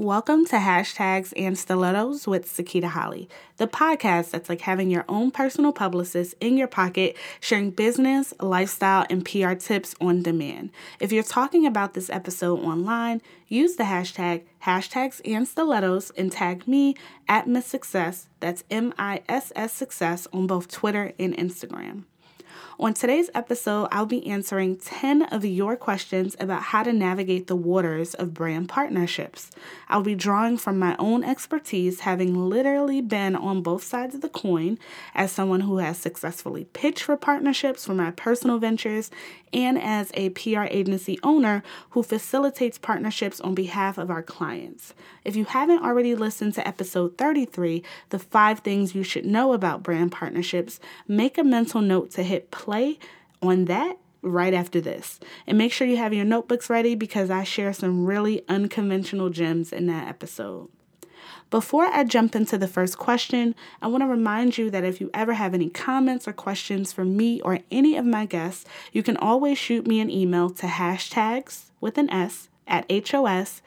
Welcome to Hashtags and Stilettos with Sakita Holley, the podcast that's like having your own personal publicist in your pocket, sharing business, lifestyle, and PR tips on demand. If you're talking about this episode online, use the hashtag hashtags and stilettos and tag me at Miss Success. That's M I S S Success on both Twitter and Instagram. On today's episode, I'll be answering 10 of your questions about how to navigate the waters of brand partnerships. I'll be drawing from my own expertise, having literally been on both sides of the coin as someone who has successfully pitched for partnerships for my personal ventures and as a PR agency owner who facilitates partnerships on behalf of our clients. If you haven't already listened to episode 33, the five things you should know about brand partnerships, make a mental note to hit play on that right after this. And make sure you have your notebooks ready because I share some really unconventional gems in that episode. Before I jump into the first question, I want to remind you that if you ever have any comments or questions for me or any of my guests, you can always shoot me an email to hashtags with an S at hos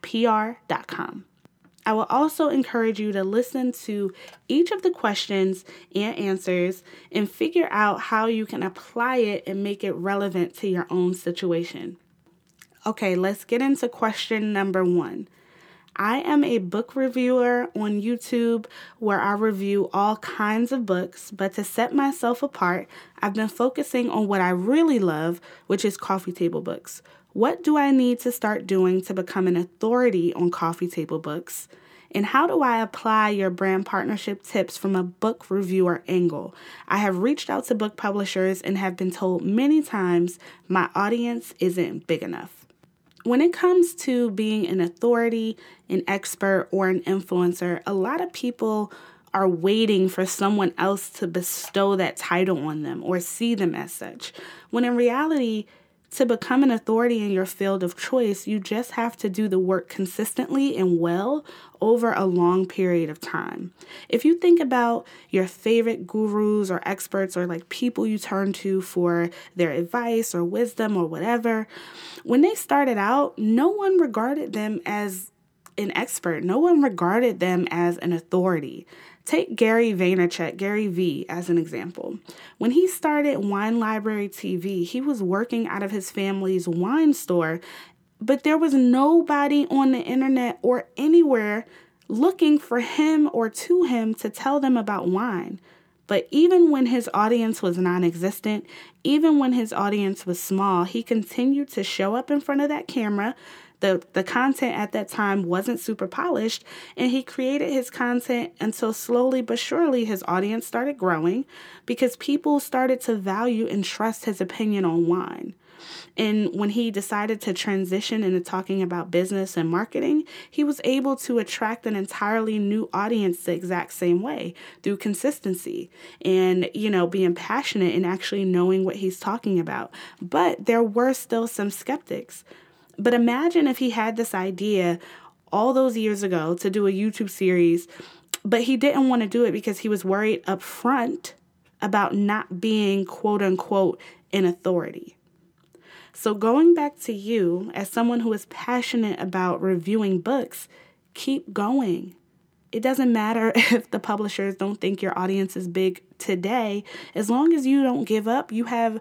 pr.com. I will also encourage you to listen to each of the questions and answers and figure out how you can apply it and make it relevant to your own situation. Okay, let's get into question number one. I am a book reviewer on YouTube where I review all kinds of books, but to set myself apart, I've been focusing on what I really love, which is coffee table books. What do I need to start doing to become an authority on coffee table books? And how do I apply your brand partnership tips from a book reviewer angle? I have reached out to book publishers and have been told many times my audience isn't big enough when it comes to being an authority, an expert, or an influencer, a lot of people are waiting for someone else to bestow that title on them or see them as such. When in reality, to become an authority in your field of choice, you just have to do the work consistently and well over a long period of time. If you think about your favorite gurus or experts or like people you turn to for their advice or wisdom or whatever, when they started out, no one regarded them as an expert, no one regarded them as an authority. Take Gary Vaynerchuk, Gary V, as an example. When he started Wine Library TV, he was working out of his family's wine store, but there was nobody on the internet or anywhere looking for him or to him to tell them about wine. But even when his audience was non existent, even when his audience was small, he continued to show up in front of that camera, the, the content at that time wasn't super polished, and he created his content until slowly but surely his audience started growing because people started to value and trust his opinion on wine. And when he decided to transition into talking about business and marketing, he was able to attract an entirely new audience the exact same way through consistency and, you know, being passionate and actually knowing what he's talking about. But there were still some skeptics. But imagine if he had this idea all those years ago to do a YouTube series, but he didn't want to do it because he was worried up front about not being quote unquote an authority. So, going back to you as someone who is passionate about reviewing books, keep going. It doesn't matter if the publishers don't think your audience is big today. As long as you don't give up, you have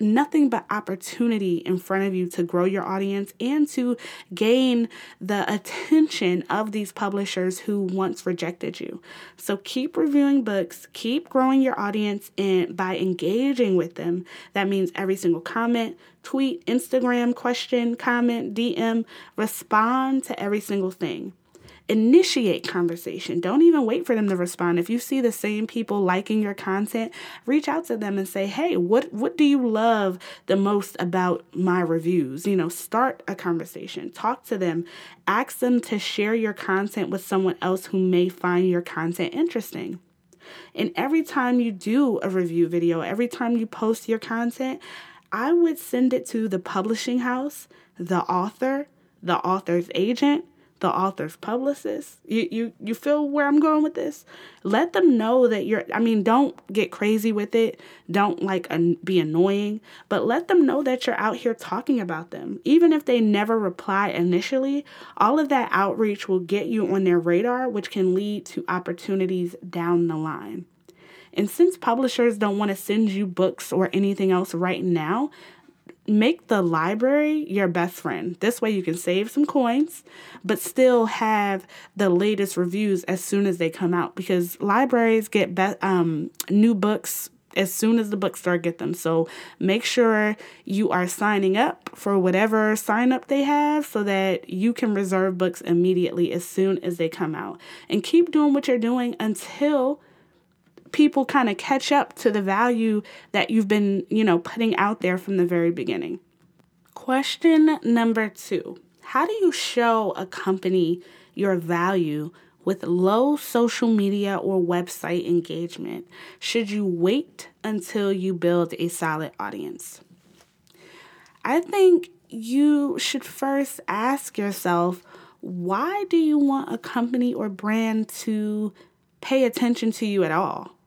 nothing but opportunity in front of you to grow your audience and to gain the attention of these publishers who once rejected you. So keep reviewing books, keep growing your audience and by engaging with them. That means every single comment, tweet, Instagram question, comment, DM, respond to every single thing initiate conversation. Don't even wait for them to respond. If you see the same people liking your content, reach out to them and say, "Hey, what what do you love the most about my reviews?" You know, start a conversation. Talk to them. Ask them to share your content with someone else who may find your content interesting. And every time you do a review video, every time you post your content, I would send it to the publishing house, the author, the author's agent, the author's publicist. You you you feel where I'm going with this? Let them know that you're I mean, don't get crazy with it. Don't like an, be annoying, but let them know that you're out here talking about them. Even if they never reply initially, all of that outreach will get you on their radar, which can lead to opportunities down the line. And since publishers don't want to send you books or anything else right now, make the library your best friend. This way you can save some coins, but still have the latest reviews as soon as they come out because libraries get be- um, new books as soon as the bookstore get them. So make sure you are signing up for whatever sign up they have so that you can reserve books immediately as soon as they come out. And keep doing what you're doing until people kind of catch up to the value that you've been, you know, putting out there from the very beginning. Question number two How do you show a company your value with low social media or website engagement? Should you wait until you build a solid audience? I think you should first ask yourself why do you want a company or brand to pay attention to you at all?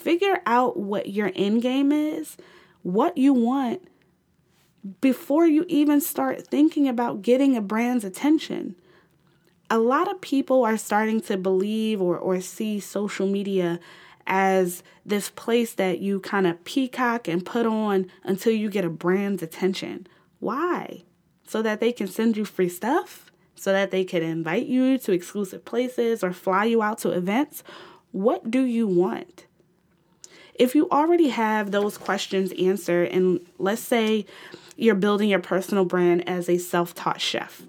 Figure out what your end game is, what you want before you even start thinking about getting a brand's attention. A lot of people are starting to believe or, or see social media as this place that you kind of peacock and put on until you get a brand's attention. Why? So that they can send you free stuff? So that they can invite you to exclusive places or fly you out to events? What do you want? If you already have those questions answered, and let's say you're building your personal brand as a self taught chef,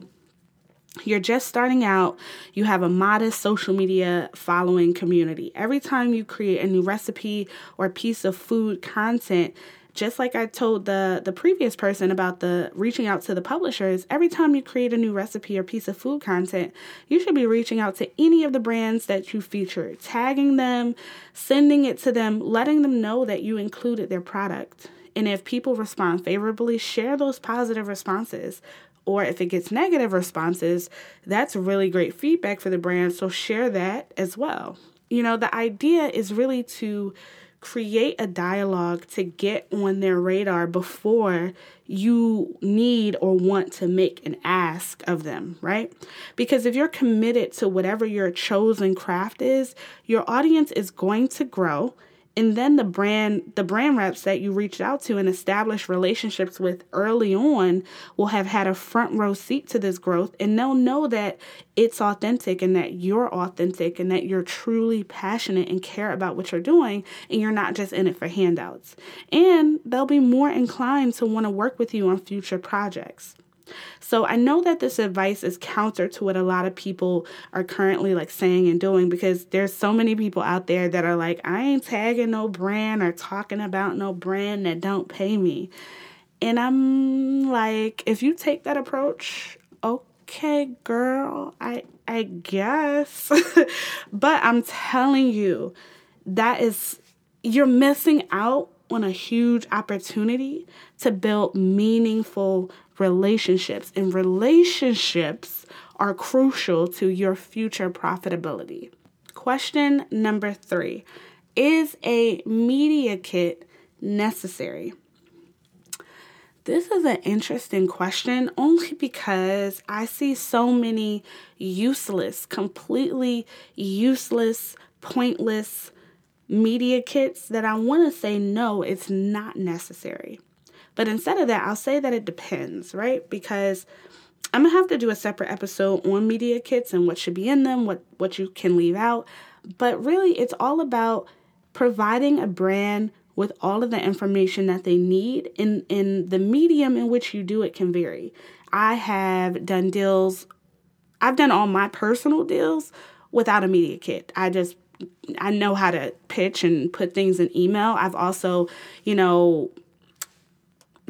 you're just starting out, you have a modest social media following community. Every time you create a new recipe or piece of food content, just like I told the the previous person about the reaching out to the publishers, every time you create a new recipe or piece of food content, you should be reaching out to any of the brands that you feature, tagging them, sending it to them, letting them know that you included their product. And if people respond favorably, share those positive responses. Or if it gets negative responses, that's really great feedback for the brand. So share that as well. You know, the idea is really to create a dialogue to get on their radar before you need or want to make an ask of them, right? Because if you're committed to whatever your chosen craft is, your audience is going to grow and then the brand the brand reps that you reached out to and established relationships with early on will have had a front row seat to this growth. And they'll know that it's authentic and that you're authentic and that you're truly passionate and care about what you're doing. And you're not just in it for handouts. And they'll be more inclined to want to work with you on future projects so I know that this advice is counter to what a lot of people are currently like saying and doing because there's so many people out there that are like, I ain't tagging no brand or talking about no brand that don't pay me. And I'm like, if you take that approach, okay, girl, I I guess. but I'm telling you, that is you're missing out on a huge opportunity to build meaningful relationships, and relationships are crucial to your future profitability. Question number three Is a media kit necessary? This is an interesting question only because I see so many useless, completely useless, pointless media kits that I want to say no, it's not necessary. But instead of that, I'll say that it depends, right? Because I'm gonna have to do a separate episode on media kits and what should be in them, what what you can leave out. But really, it's all about providing a brand with all of the information that they need in in the medium in which you do it can vary. I have done deals I've done all my personal deals without a media kit. I just I know how to pitch and put things in email. I've also, you know,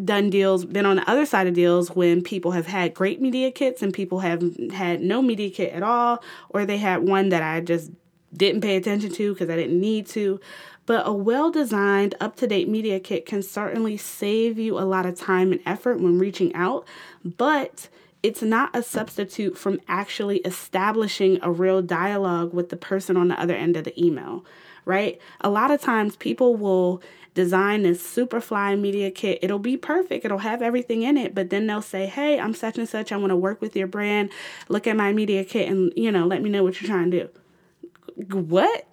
done deals, been on the other side of deals when people have had great media kits and people have had no media kit at all, or they had one that I just didn't pay attention to because I didn't need to. But a well designed, up to date media kit can certainly save you a lot of time and effort when reaching out. But it's not a substitute from actually establishing a real dialogue with the person on the other end of the email, right? A lot of times people will design this super fly media kit. It'll be perfect. It'll have everything in it, but then they'll say, "Hey, I'm such and such. I want to work with your brand. Look at my media kit and, you know, let me know what you're trying to do." What?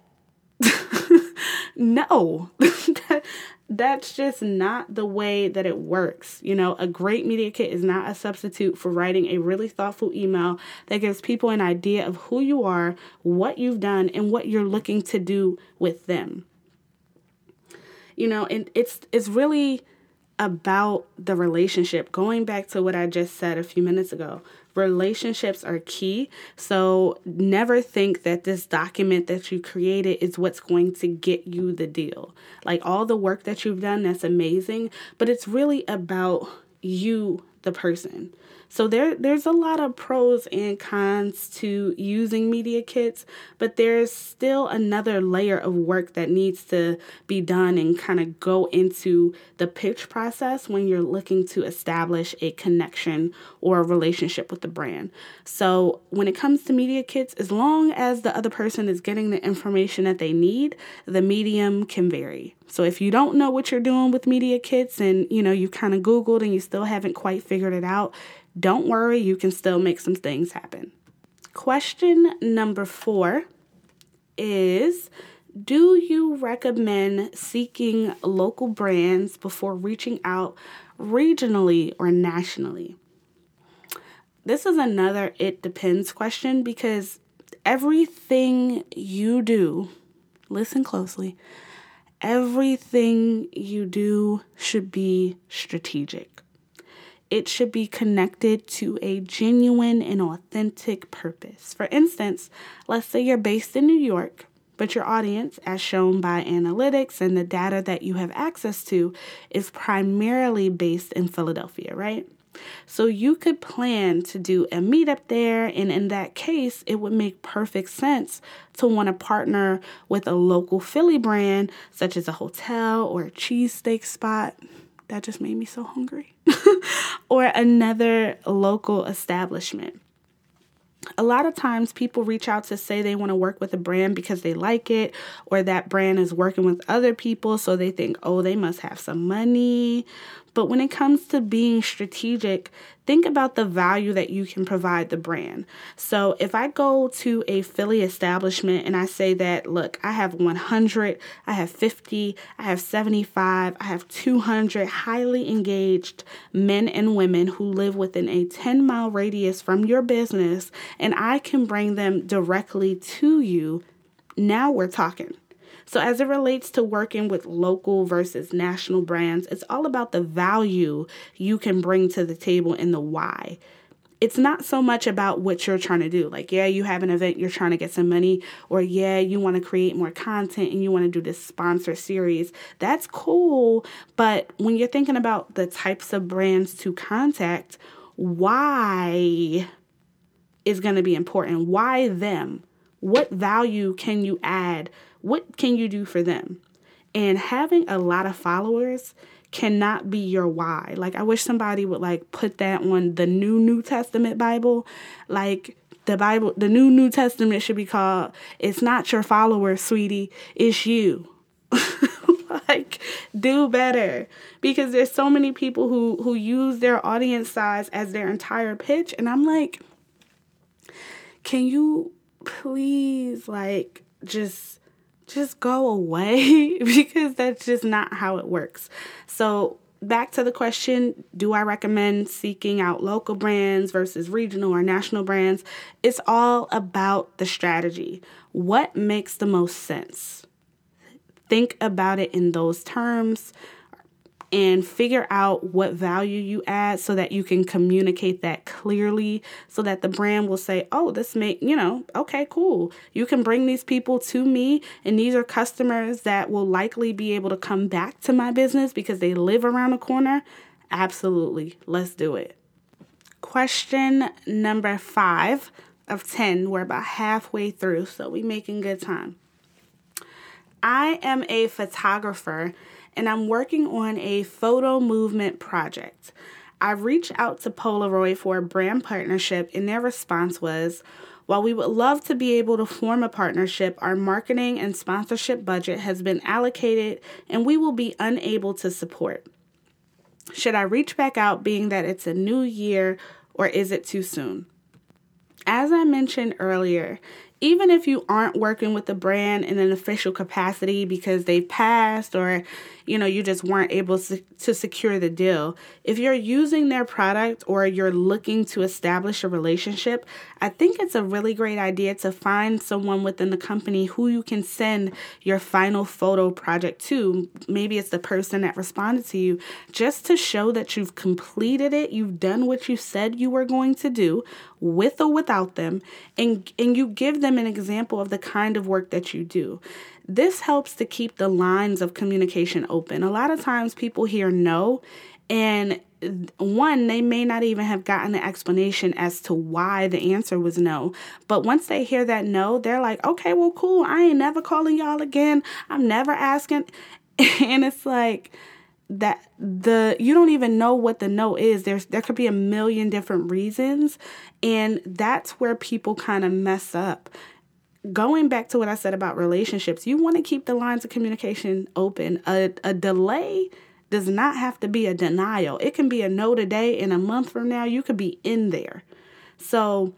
no. that's just not the way that it works. You know, a great media kit is not a substitute for writing a really thoughtful email that gives people an idea of who you are, what you've done, and what you're looking to do with them. You know, and it's it's really about the relationship. Going back to what I just said a few minutes ago, relationships are key. So never think that this document that you created is what's going to get you the deal. Like all the work that you've done, that's amazing, but it's really about you, the person. So there there's a lot of pros and cons to using media kits, but there's still another layer of work that needs to be done and kind of go into the pitch process when you're looking to establish a connection or a relationship with the brand. So when it comes to media kits, as long as the other person is getting the information that they need, the medium can vary. So if you don't know what you're doing with media kits and you know you kind of googled and you still haven't quite figured it out, don't worry, you can still make some things happen. Question number four is Do you recommend seeking local brands before reaching out regionally or nationally? This is another it depends question because everything you do, listen closely, everything you do should be strategic it should be connected to a genuine and authentic purpose. For instance, let's say you're based in New York, but your audience, as shown by analytics and the data that you have access to, is primarily based in Philadelphia, right? So you could plan to do a meetup there, and in that case, it would make perfect sense to want to partner with a local Philly brand, such as a hotel or a cheesesteak spot that just made me so hungry. or another local establishment. A lot of times people reach out to say they want to work with a brand because they like it, or that brand is working with other people, so they think, oh, they must have some money, but when it comes to being strategic, think about the value that you can provide the brand. So if I go to a Philly establishment and I say that, look, I have 100, I have 50, I have 75, I have 200 highly engaged men and women who live within a 10 mile radius from your business, and I can bring them directly to you, now we're talking. So, as it relates to working with local versus national brands, it's all about the value you can bring to the table and the why. It's not so much about what you're trying to do. Like, yeah, you have an event, you're trying to get some money, or yeah, you want to create more content and you want to do this sponsor series. That's cool. But when you're thinking about the types of brands to contact, why is going to be important? Why them? What value can you add what can you do for them? And having a lot of followers cannot be your why. Like I wish somebody would like put that on the new New Testament Bible. Like the Bible, the new New Testament should be called it's not your followers, sweetie, it's you. like do better because there's so many people who who use their audience size as their entire pitch and I'm like can you please like just just go away because that's just not how it works. So, back to the question do I recommend seeking out local brands versus regional or national brands? It's all about the strategy. What makes the most sense? Think about it in those terms and figure out what value you add so that you can communicate that clearly so that the brand will say, "Oh, this make, you know, okay, cool. You can bring these people to me and these are customers that will likely be able to come back to my business because they live around the corner." Absolutely. Let's do it. Question number 5 of 10. We're about halfway through, so we making good time. I am a photographer and I'm working on a photo movement project. I've reached out to Polaroid for a brand partnership, and their response was while we would love to be able to form a partnership, our marketing and sponsorship budget has been allocated and we will be unable to support. Should I reach back out being that it's a new year or is it too soon? As I mentioned earlier, even if you aren't working with the brand in an official capacity because they've passed or you know you just weren't able to, to secure the deal if you're using their product or you're looking to establish a relationship i think it's a really great idea to find someone within the company who you can send your final photo project to. Maybe it's the person that responded to you. Just to show that you've completed it you've done what you said you were going to do with or without them and and you give them an example of the kind of work that you do this helps to keep the lines of communication open. A lot of times people hear no, and one, they may not even have gotten the explanation as to why the answer was no. But once they hear that no, they're like, okay, well, cool. I ain't never calling y'all again. I'm never asking. And it's like, that the you don't even know what the no is there's there could be a million different reasons and that's where people kind of mess up going back to what I said about relationships, you want to keep the lines of communication open. A, a delay does not have to be a denial. It can be a no today, and a month from now, you could be in there. So,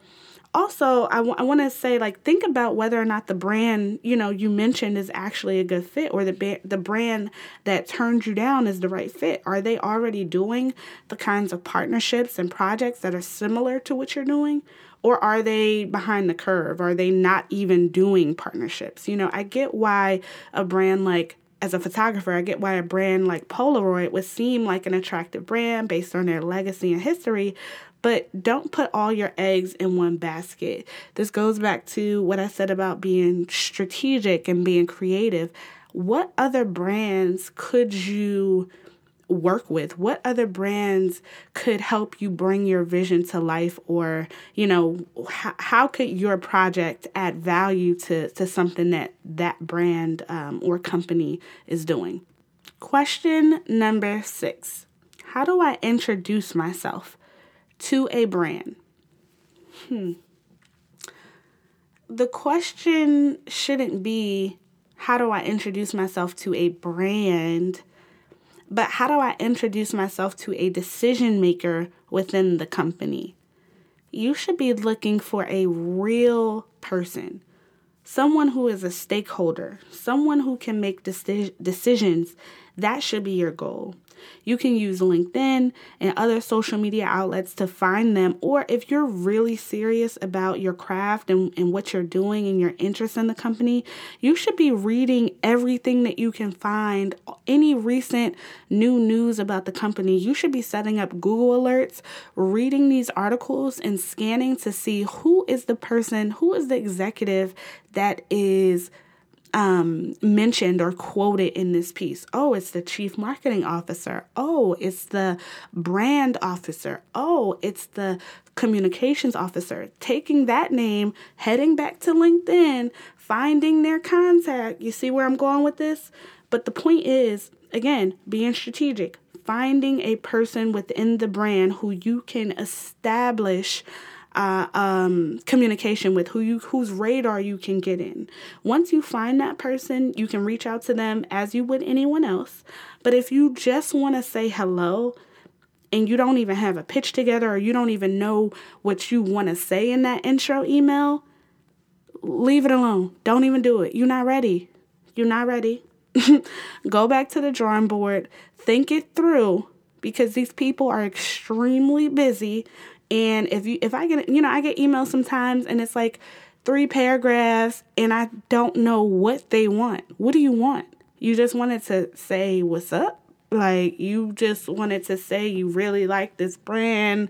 also, I, w- I want to say, like, think about whether or not the brand, you know, you mentioned is actually a good fit or the, ba- the brand that turned you down is the right fit. Are they already doing the kinds of partnerships and projects that are similar to what you're doing? Or are they behind the curve? Are they not even doing partnerships? You know, I get why a brand like as a photographer, I get why a brand like Polaroid would seem like an attractive brand based on their legacy and history, but don't put all your eggs in one basket. This goes back to what I said about being strategic and being creative. What other brands could you work with? What other brands could help you bring your vision to life? Or, you know, how, how could your project add value to, to something that that brand um, or company is doing? Question number six How do I introduce myself to a brand? Hmm. The question shouldn't be, How do I introduce myself to a brand? But how do I introduce myself to a decision maker within the company? You should be looking for a real person, someone who is a stakeholder, someone who can make deci- decisions. That should be your goal. You can use LinkedIn and other social media outlets to find them. Or if you're really serious about your craft and, and what you're doing and your interest in the company, you should be reading everything that you can find, any recent new news about the company. You should be setting up Google alerts, reading these articles, and scanning to see who is the person, who is the executive that is um, mentioned or quoted in this piece. Oh, it's the chief marketing officer. Oh, it's the brand officer. Oh, it's the communications officer. Taking that name, heading back to LinkedIn, finding their contact. You see where I'm going with this? But the point is, again, being strategic, finding a person within the brand who you can establish uh, um, communication with, who you whose radar you can get in. Once you find that person, you can reach out to them as you would anyone else. But if you just want to say hello and you don't even have a pitch together or you don't even know what you want to say in that intro email, leave it alone. Don't even do it. You're not ready. You're not ready. Go back to the drawing board, think it through because these people are extremely busy and if you if I get you know, I get emails sometimes and it's like three paragraphs and I don't know what they want. What do you want? You just wanted to say what's up? Like you just wanted to say you really like this brand.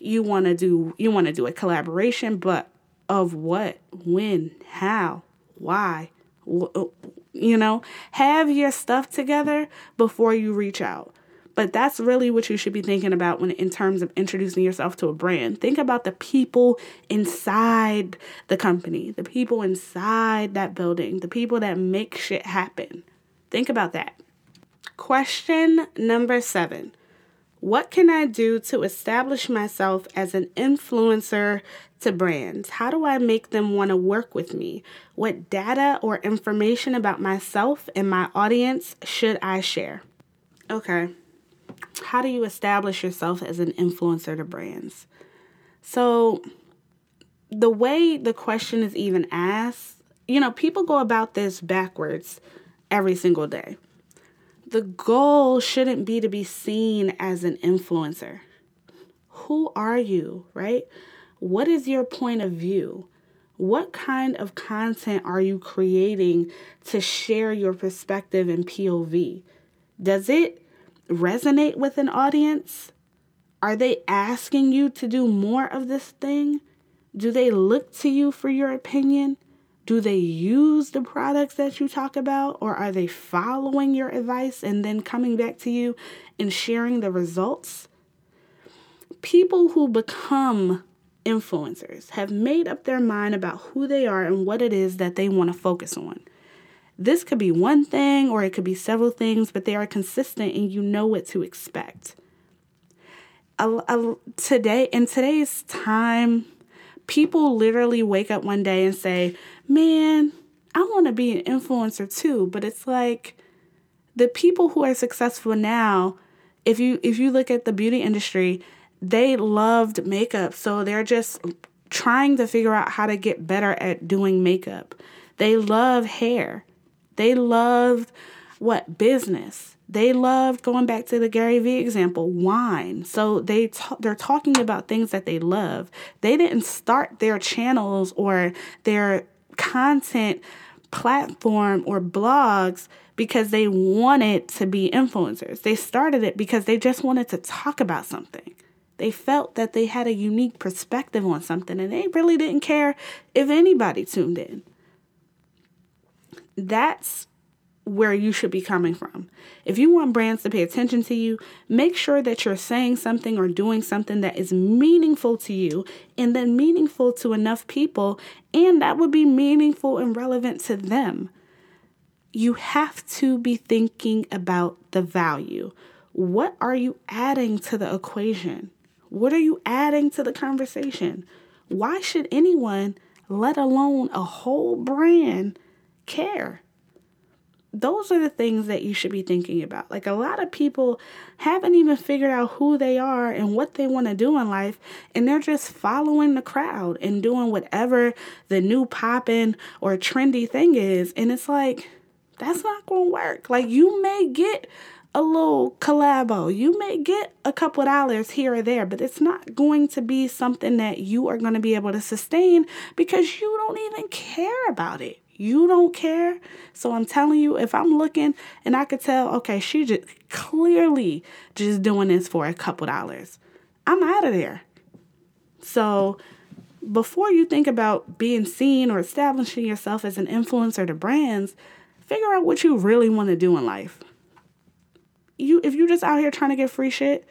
You want to do you want to do a collaboration, but of what? When? How? Why? Uh, you know, have your stuff together before you reach out. But that's really what you should be thinking about when in terms of introducing yourself to a brand. Think about the people inside the company, the people inside that building, the people that make shit happen. Think about that. Question number 7. What can I do to establish myself as an influencer to brands? How do I make them want to work with me? What data or information about myself and my audience should I share? Okay. How do you establish yourself as an influencer to brands? So, the way the question is even asked, you know, people go about this backwards every single day the goal shouldn't be to be seen as an influencer. Who are you, right? What is your point of view? What kind of content are you creating to share your perspective and POV? Does it resonate with an audience? Are they asking you to do more of this thing? Do they look to you for your opinion? Do they use the products that you talk about, or are they following your advice and then coming back to you and sharing the results? People who become influencers have made up their mind about who they are and what it is that they want to focus on. This could be one thing or it could be several things, but they are consistent and you know what to expect. today, in today's time, people literally wake up one day and say, Man, I want to be an influencer too. But it's like the people who are successful now, if you if you look at the beauty industry, they loved makeup. So they're just trying to figure out how to get better at doing makeup. They love hair. They loved what business. They loved going back to the Gary Vee example, wine. So they they're talking about things that they love. They didn't start their channels or their content platform or blogs because they wanted to be influencers. They started it because they just wanted to talk about something. They felt that they had a unique perspective on something and they really didn't care if anybody tuned in. That's where you should be coming from. If you want brands to pay attention to you, make sure that you're saying something or doing something that is meaningful to you and then meaningful to enough people, and that would be meaningful and relevant to them. You have to be thinking about the value. What are you adding to the equation? What are you adding to the conversation? Why should anyone, let alone a whole brand, care? those are the things that you should be thinking about. Like a lot of people haven't even figured out who they are and what they want to do in life, and they're just following the crowd and doing whatever the new poppin' or trendy thing is. And it's like, that's not going to work. Like you may get a little collabo, you may get a couple dollars here or there, but it's not going to be something that you are going to be able to sustain because you don't even care about it. You don't care. So I'm telling you, if I'm looking and I could tell, okay, she just clearly just doing this for a couple dollars, I'm out of there. So before you think about being seen or establishing yourself as an influencer to brands, figure out what you really want to do in life. You if you're just out here trying to get free shit,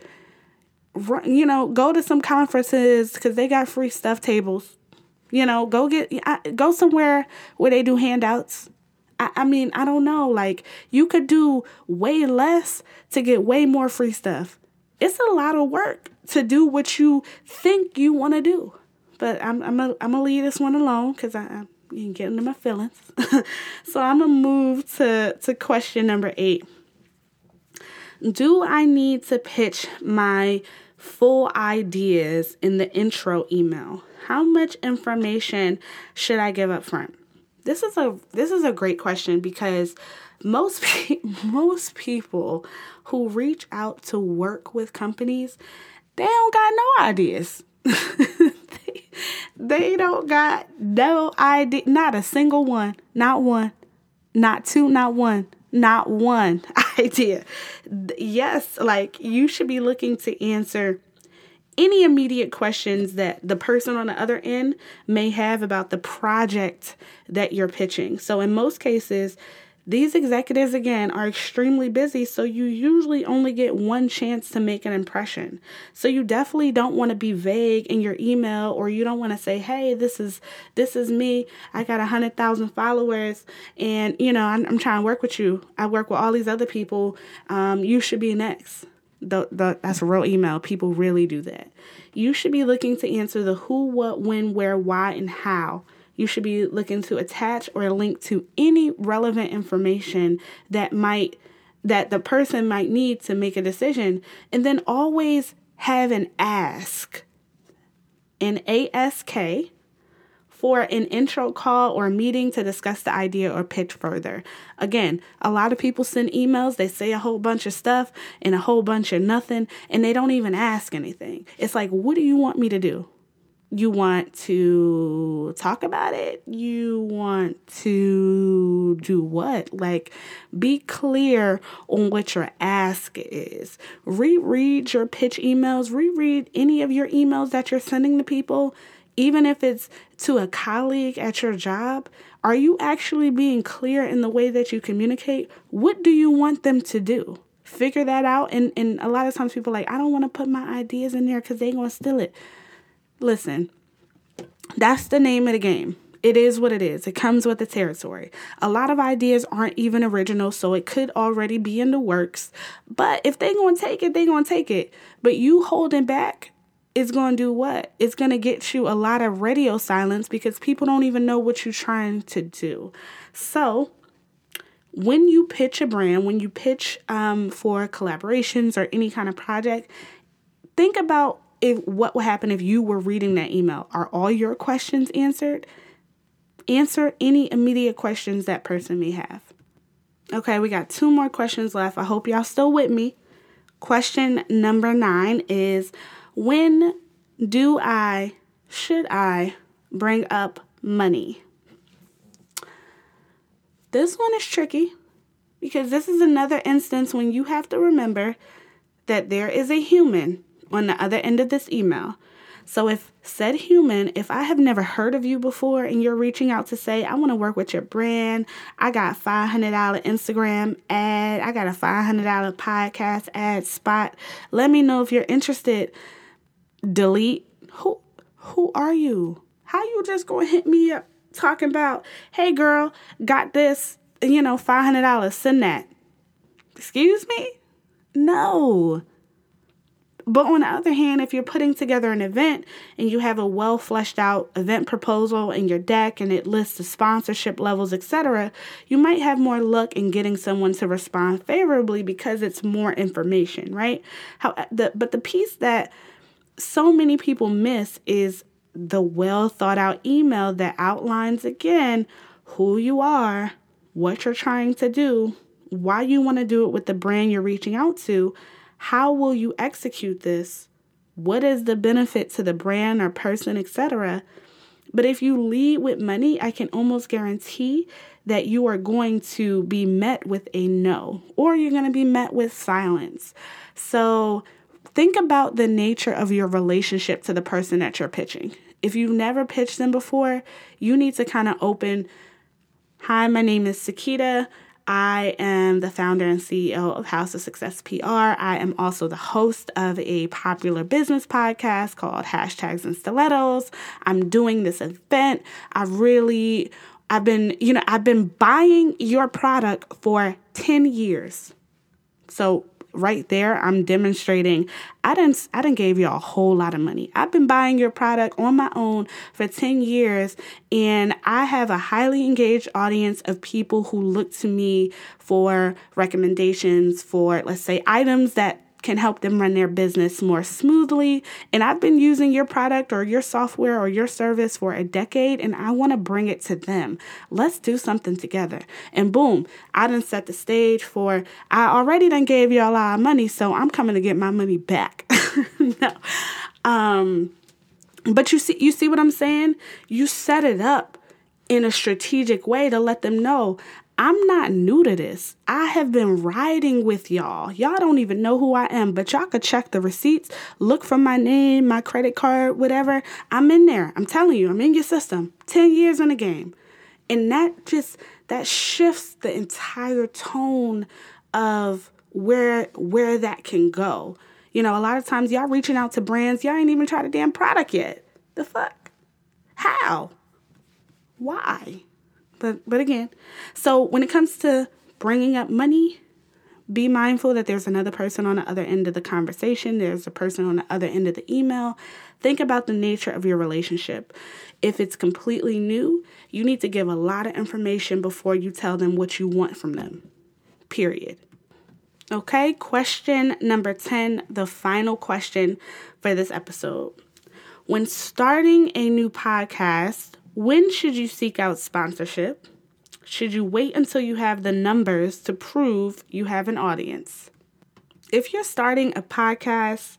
you know, go to some conferences cuz they got free stuff tables you know, go get go somewhere where they do handouts. I, I mean, I don't know. Like you could do way less to get way more free stuff. It's a lot of work to do what you think you want to do. But I'm I'm a, I'm gonna leave this one alone because I, I'm getting into my feelings. so I'm gonna move to to question number eight. Do I need to pitch my full ideas in the intro email? How much information should I give up front? This is a this is a great question because most pe- most people who reach out to work with companies, they don't got no ideas. they, they don't got no idea, not a single one, not one, not two, not one, not one idea. Yes, like you should be looking to answer any immediate questions that the person on the other end may have about the project that you're pitching. So, in most cases, these executives, again, are extremely busy, so you usually only get one chance to make an impression. So you definitely don't want to be vague in your email, or you don't want to say, "Hey, this is this is me. I got a hundred thousand followers, and you know I'm, I'm, trying to work with you. I work with all these other people. Um, you should be next." The, the, that's a real email. People really do that. You should be looking to answer the who, what, when, where, why, and how. You should be looking to attach or link to any relevant information that might that the person might need to make a decision. And then always have an ask. An ASK for an intro call or meeting to discuss the idea or pitch further. Again, a lot of people send emails, they say a whole bunch of stuff and a whole bunch of nothing, and they don't even ask anything. It's like, what do you want me to do? You want to talk about it? You want to do what? Like, be clear on what your ask is. Reread your pitch emails, reread any of your emails that you're sending to people even if it's to a colleague at your job, are you actually being clear in the way that you communicate? What do you want them to do? Figure that out. And, and a lot of times people like, I don't want to put my ideas in there because they're going to steal it. Listen, that's the name of the game. It is what it is. It comes with the territory. A lot of ideas aren't even original, so it could already be in the works. But if they're going to take it, they're going to take it. But you holding back, is going to do what? It's going to get you a lot of radio silence because people don't even know what you're trying to do. So, when you pitch a brand, when you pitch um, for collaborations or any kind of project, think about if what would happen if you were reading that email. Are all your questions answered? Answer any immediate questions that person may have. Okay, we got two more questions left. I hope y'all still with me. Question number nine is when do I, should I bring up money? This one is tricky because this is another instance when you have to remember that there is a human on the other end of this email. So, if said human, if I have never heard of you before and you're reaching out to say, I want to work with your brand, I got $500 Instagram ad, I got a $500 podcast ad spot, let me know if you're interested delete. Who who are you? How you just gonna hit me up talking about, hey girl, got this, you know, five hundred dollars, send that. Excuse me? No. But on the other hand, if you're putting together an event and you have a well fleshed out event proposal in your deck and it lists the sponsorship levels, etc., you might have more luck in getting someone to respond favorably because it's more information, right? How the but the piece that so many people miss is the well thought out email that outlines again who you are, what you're trying to do, why you want to do it with the brand you're reaching out to, how will you execute this, what is the benefit to the brand or person, etc. But if you lead with money, I can almost guarantee that you are going to be met with a no, or you're going to be met with silence. So, think about the nature of your relationship to the person that you're pitching. If you've never pitched them before, you need to kind of open Hi, my name is Sakita. I am the founder and CEO of House of Success PR. I am also the host of a popular business podcast called Hashtags and Stilettos. I'm doing this event. I really, I've been, you know, I've been buying your product for 10 years. So right there i'm demonstrating i didn't i didn't gave you a whole lot of money. I've been buying your product on my own for 10 years and i have a highly engaged audience of people who look to me for recommendations for let's say items that can help them run their business more smoothly. And I've been using your product or your software or your service for a decade and I want to bring it to them. Let's do something together. And boom, I done set the stage for I already done gave you a lot of money, so I'm coming to get my money back. no. Um but you see you see what I'm saying? You set it up in a strategic way to let them know I'm not new to this. I have been riding with y'all. Y'all don't even know who I am, but y'all could check the receipts, look for my name, my credit card, whatever. I'm in there. I'm telling you, I'm in your system. 10 years in the game. And that just that shifts the entire tone of where where that can go. You know, a lot of times y'all reaching out to brands, y'all ain't even tried a damn product yet. The fuck? How? Why? But but again, so when it comes to bringing up money, be mindful that there's another person on the other end of the conversation, there's a person on the other end of the email. Think about the nature of your relationship. If it's completely new, you need to give a lot of information before you tell them what you want from them. Period. Okay, question number 10, the final question for this episode. When starting a new podcast, when should you seek out sponsorship? Should you wait until you have the numbers to prove you have an audience? If you're starting a podcast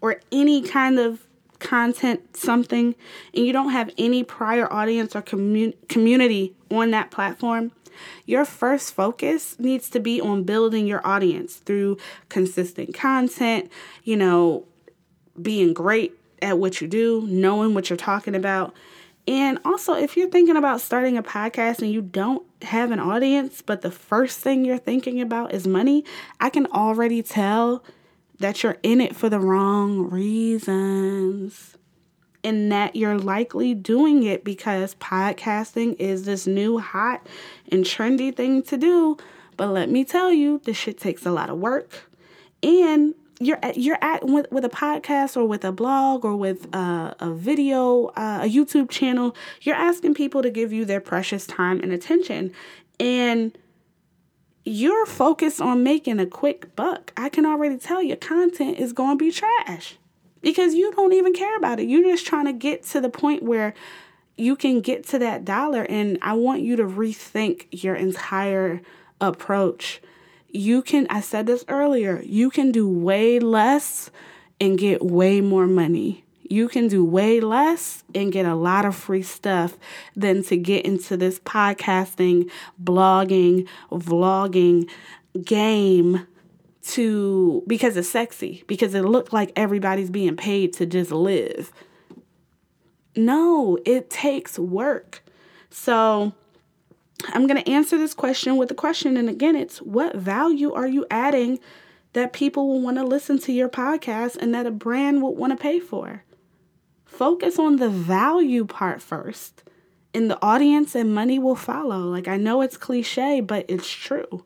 or any kind of content, something, and you don't have any prior audience or commun- community on that platform, your first focus needs to be on building your audience through consistent content, you know, being great at what you do, knowing what you're talking about, and also, if you're thinking about starting a podcast and you don't have an audience, but the first thing you're thinking about is money, I can already tell that you're in it for the wrong reasons. And that you're likely doing it because podcasting is this new hot and trendy thing to do. But let me tell you, this shit takes a lot of work. And you're at, you're at with, with a podcast or with a blog or with a, a video, uh, a YouTube channel, you're asking people to give you their precious time and attention. And you're focused on making a quick buck. I can already tell your content is going to be trash because you don't even care about it. You're just trying to get to the point where you can get to that dollar. And I want you to rethink your entire approach you can, I said this earlier, you can do way less and get way more money. You can do way less and get a lot of free stuff than to get into this podcasting, blogging, vlogging game to because it's sexy, because it looked like everybody's being paid to just live. No, it takes work. So, I'm going to answer this question with a question. And again, it's what value are you adding that people will want to listen to your podcast and that a brand will want to pay for? Focus on the value part first, and the audience and money will follow. Like, I know it's cliche, but it's true.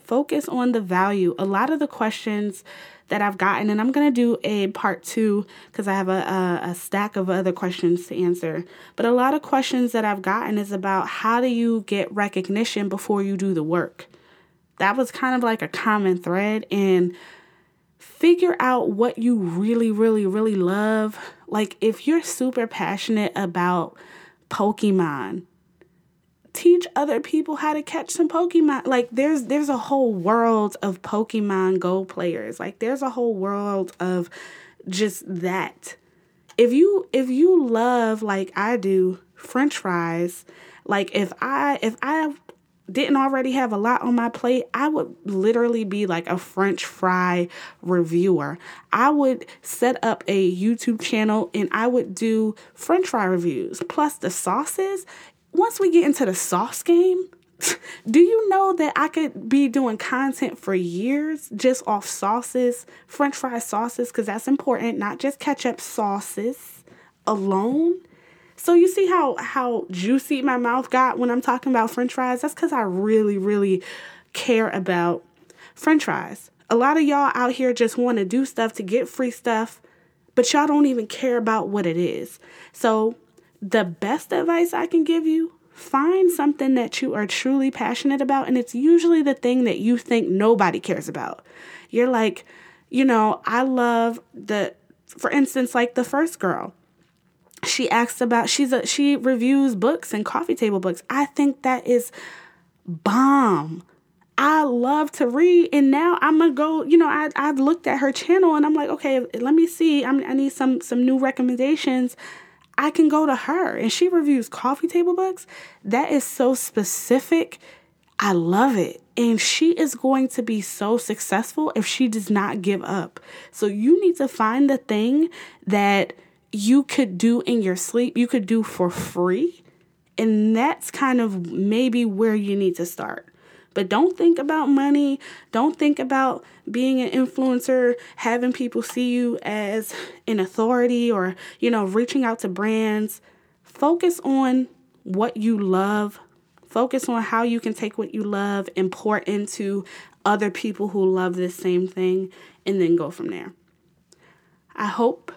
Focus on the value. A lot of the questions that I've gotten, and I'm going to do a part two because I have a, a, a, stack of other questions to answer. But a lot of questions that I've gotten is about how do you get recognition before you do the work? That was kind of like a common thread. And figure out what you really, really, really love. Like if you're super passionate about Pokemon, teach other people how to catch some Pokemon. Like there's there's a whole world of Pokemon Go players. Like there's a whole world of just that. If you if you love like I do french fries, like if I if I didn't already have a lot on my plate, I would literally be like a french fry reviewer. I would set up a YouTube channel and I would do french fry reviews. Plus the sauces, once we get into the sauce game, do you know that I could be doing content for years just off sauces, french fry sauces, because that's important, not just ketchup sauces alone? So you see how how juicy my mouth got when I'm talking about french fries? That's cuz I really really care about french fries. A lot of y'all out here just want to do stuff to get free stuff, but y'all don't even care about what it is. So the best advice I can give you find something that you are truly passionate about. And it's usually the thing that you think nobody cares about. You're like, you know, I love the, for instance, like the first girl. She asks about, she's a, she reviews books and coffee table books. I think that is bomb. I love to read, and now I'm gonna go. You know, I I've looked at her channel, and I'm like, okay, let me see. I'm, I need some some new recommendations I can go to her and she reviews coffee table books. That is so specific. I love it. And she is going to be so successful if she does not give up. So you need to find the thing that you could do in your sleep, you could do for free. And that's kind of maybe where you need to start. But don't think about money. Don't think about being an influencer, having people see you as an authority or, you know, reaching out to brands. Focus on what you love Focus on how you can take what you love and pour into other people who love this same thing, and then go from there. I hope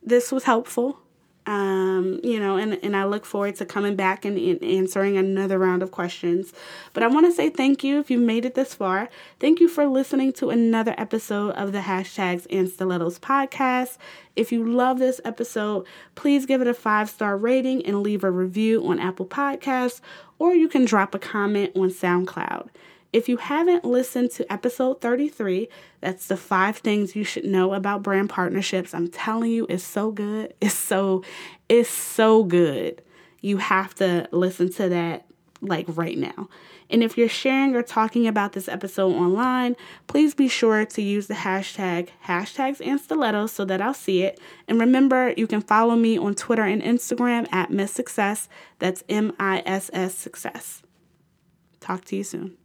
this was helpful. Um, you know, and, and I look forward to coming back and, and answering another round of questions. But I want to say thank you if you've made it this far. Thank you for listening to another episode of the Hashtags and Stilettos podcast. If you love this episode, please give it a five star rating and leave a review on Apple Podcasts, or you can drop a comment on SoundCloud. If you haven't listened to episode 33, that's the five things you should know about brand partnerships. I'm telling you, it's so good. It's so, it's so good. You have to listen to that like right now. And if you're sharing or talking about this episode online, please be sure to use the hashtag hashtags and stilettos so that I'll see it. And remember, you can follow me on Twitter and Instagram at Miss Success. That's M I S S Success. Talk to you soon.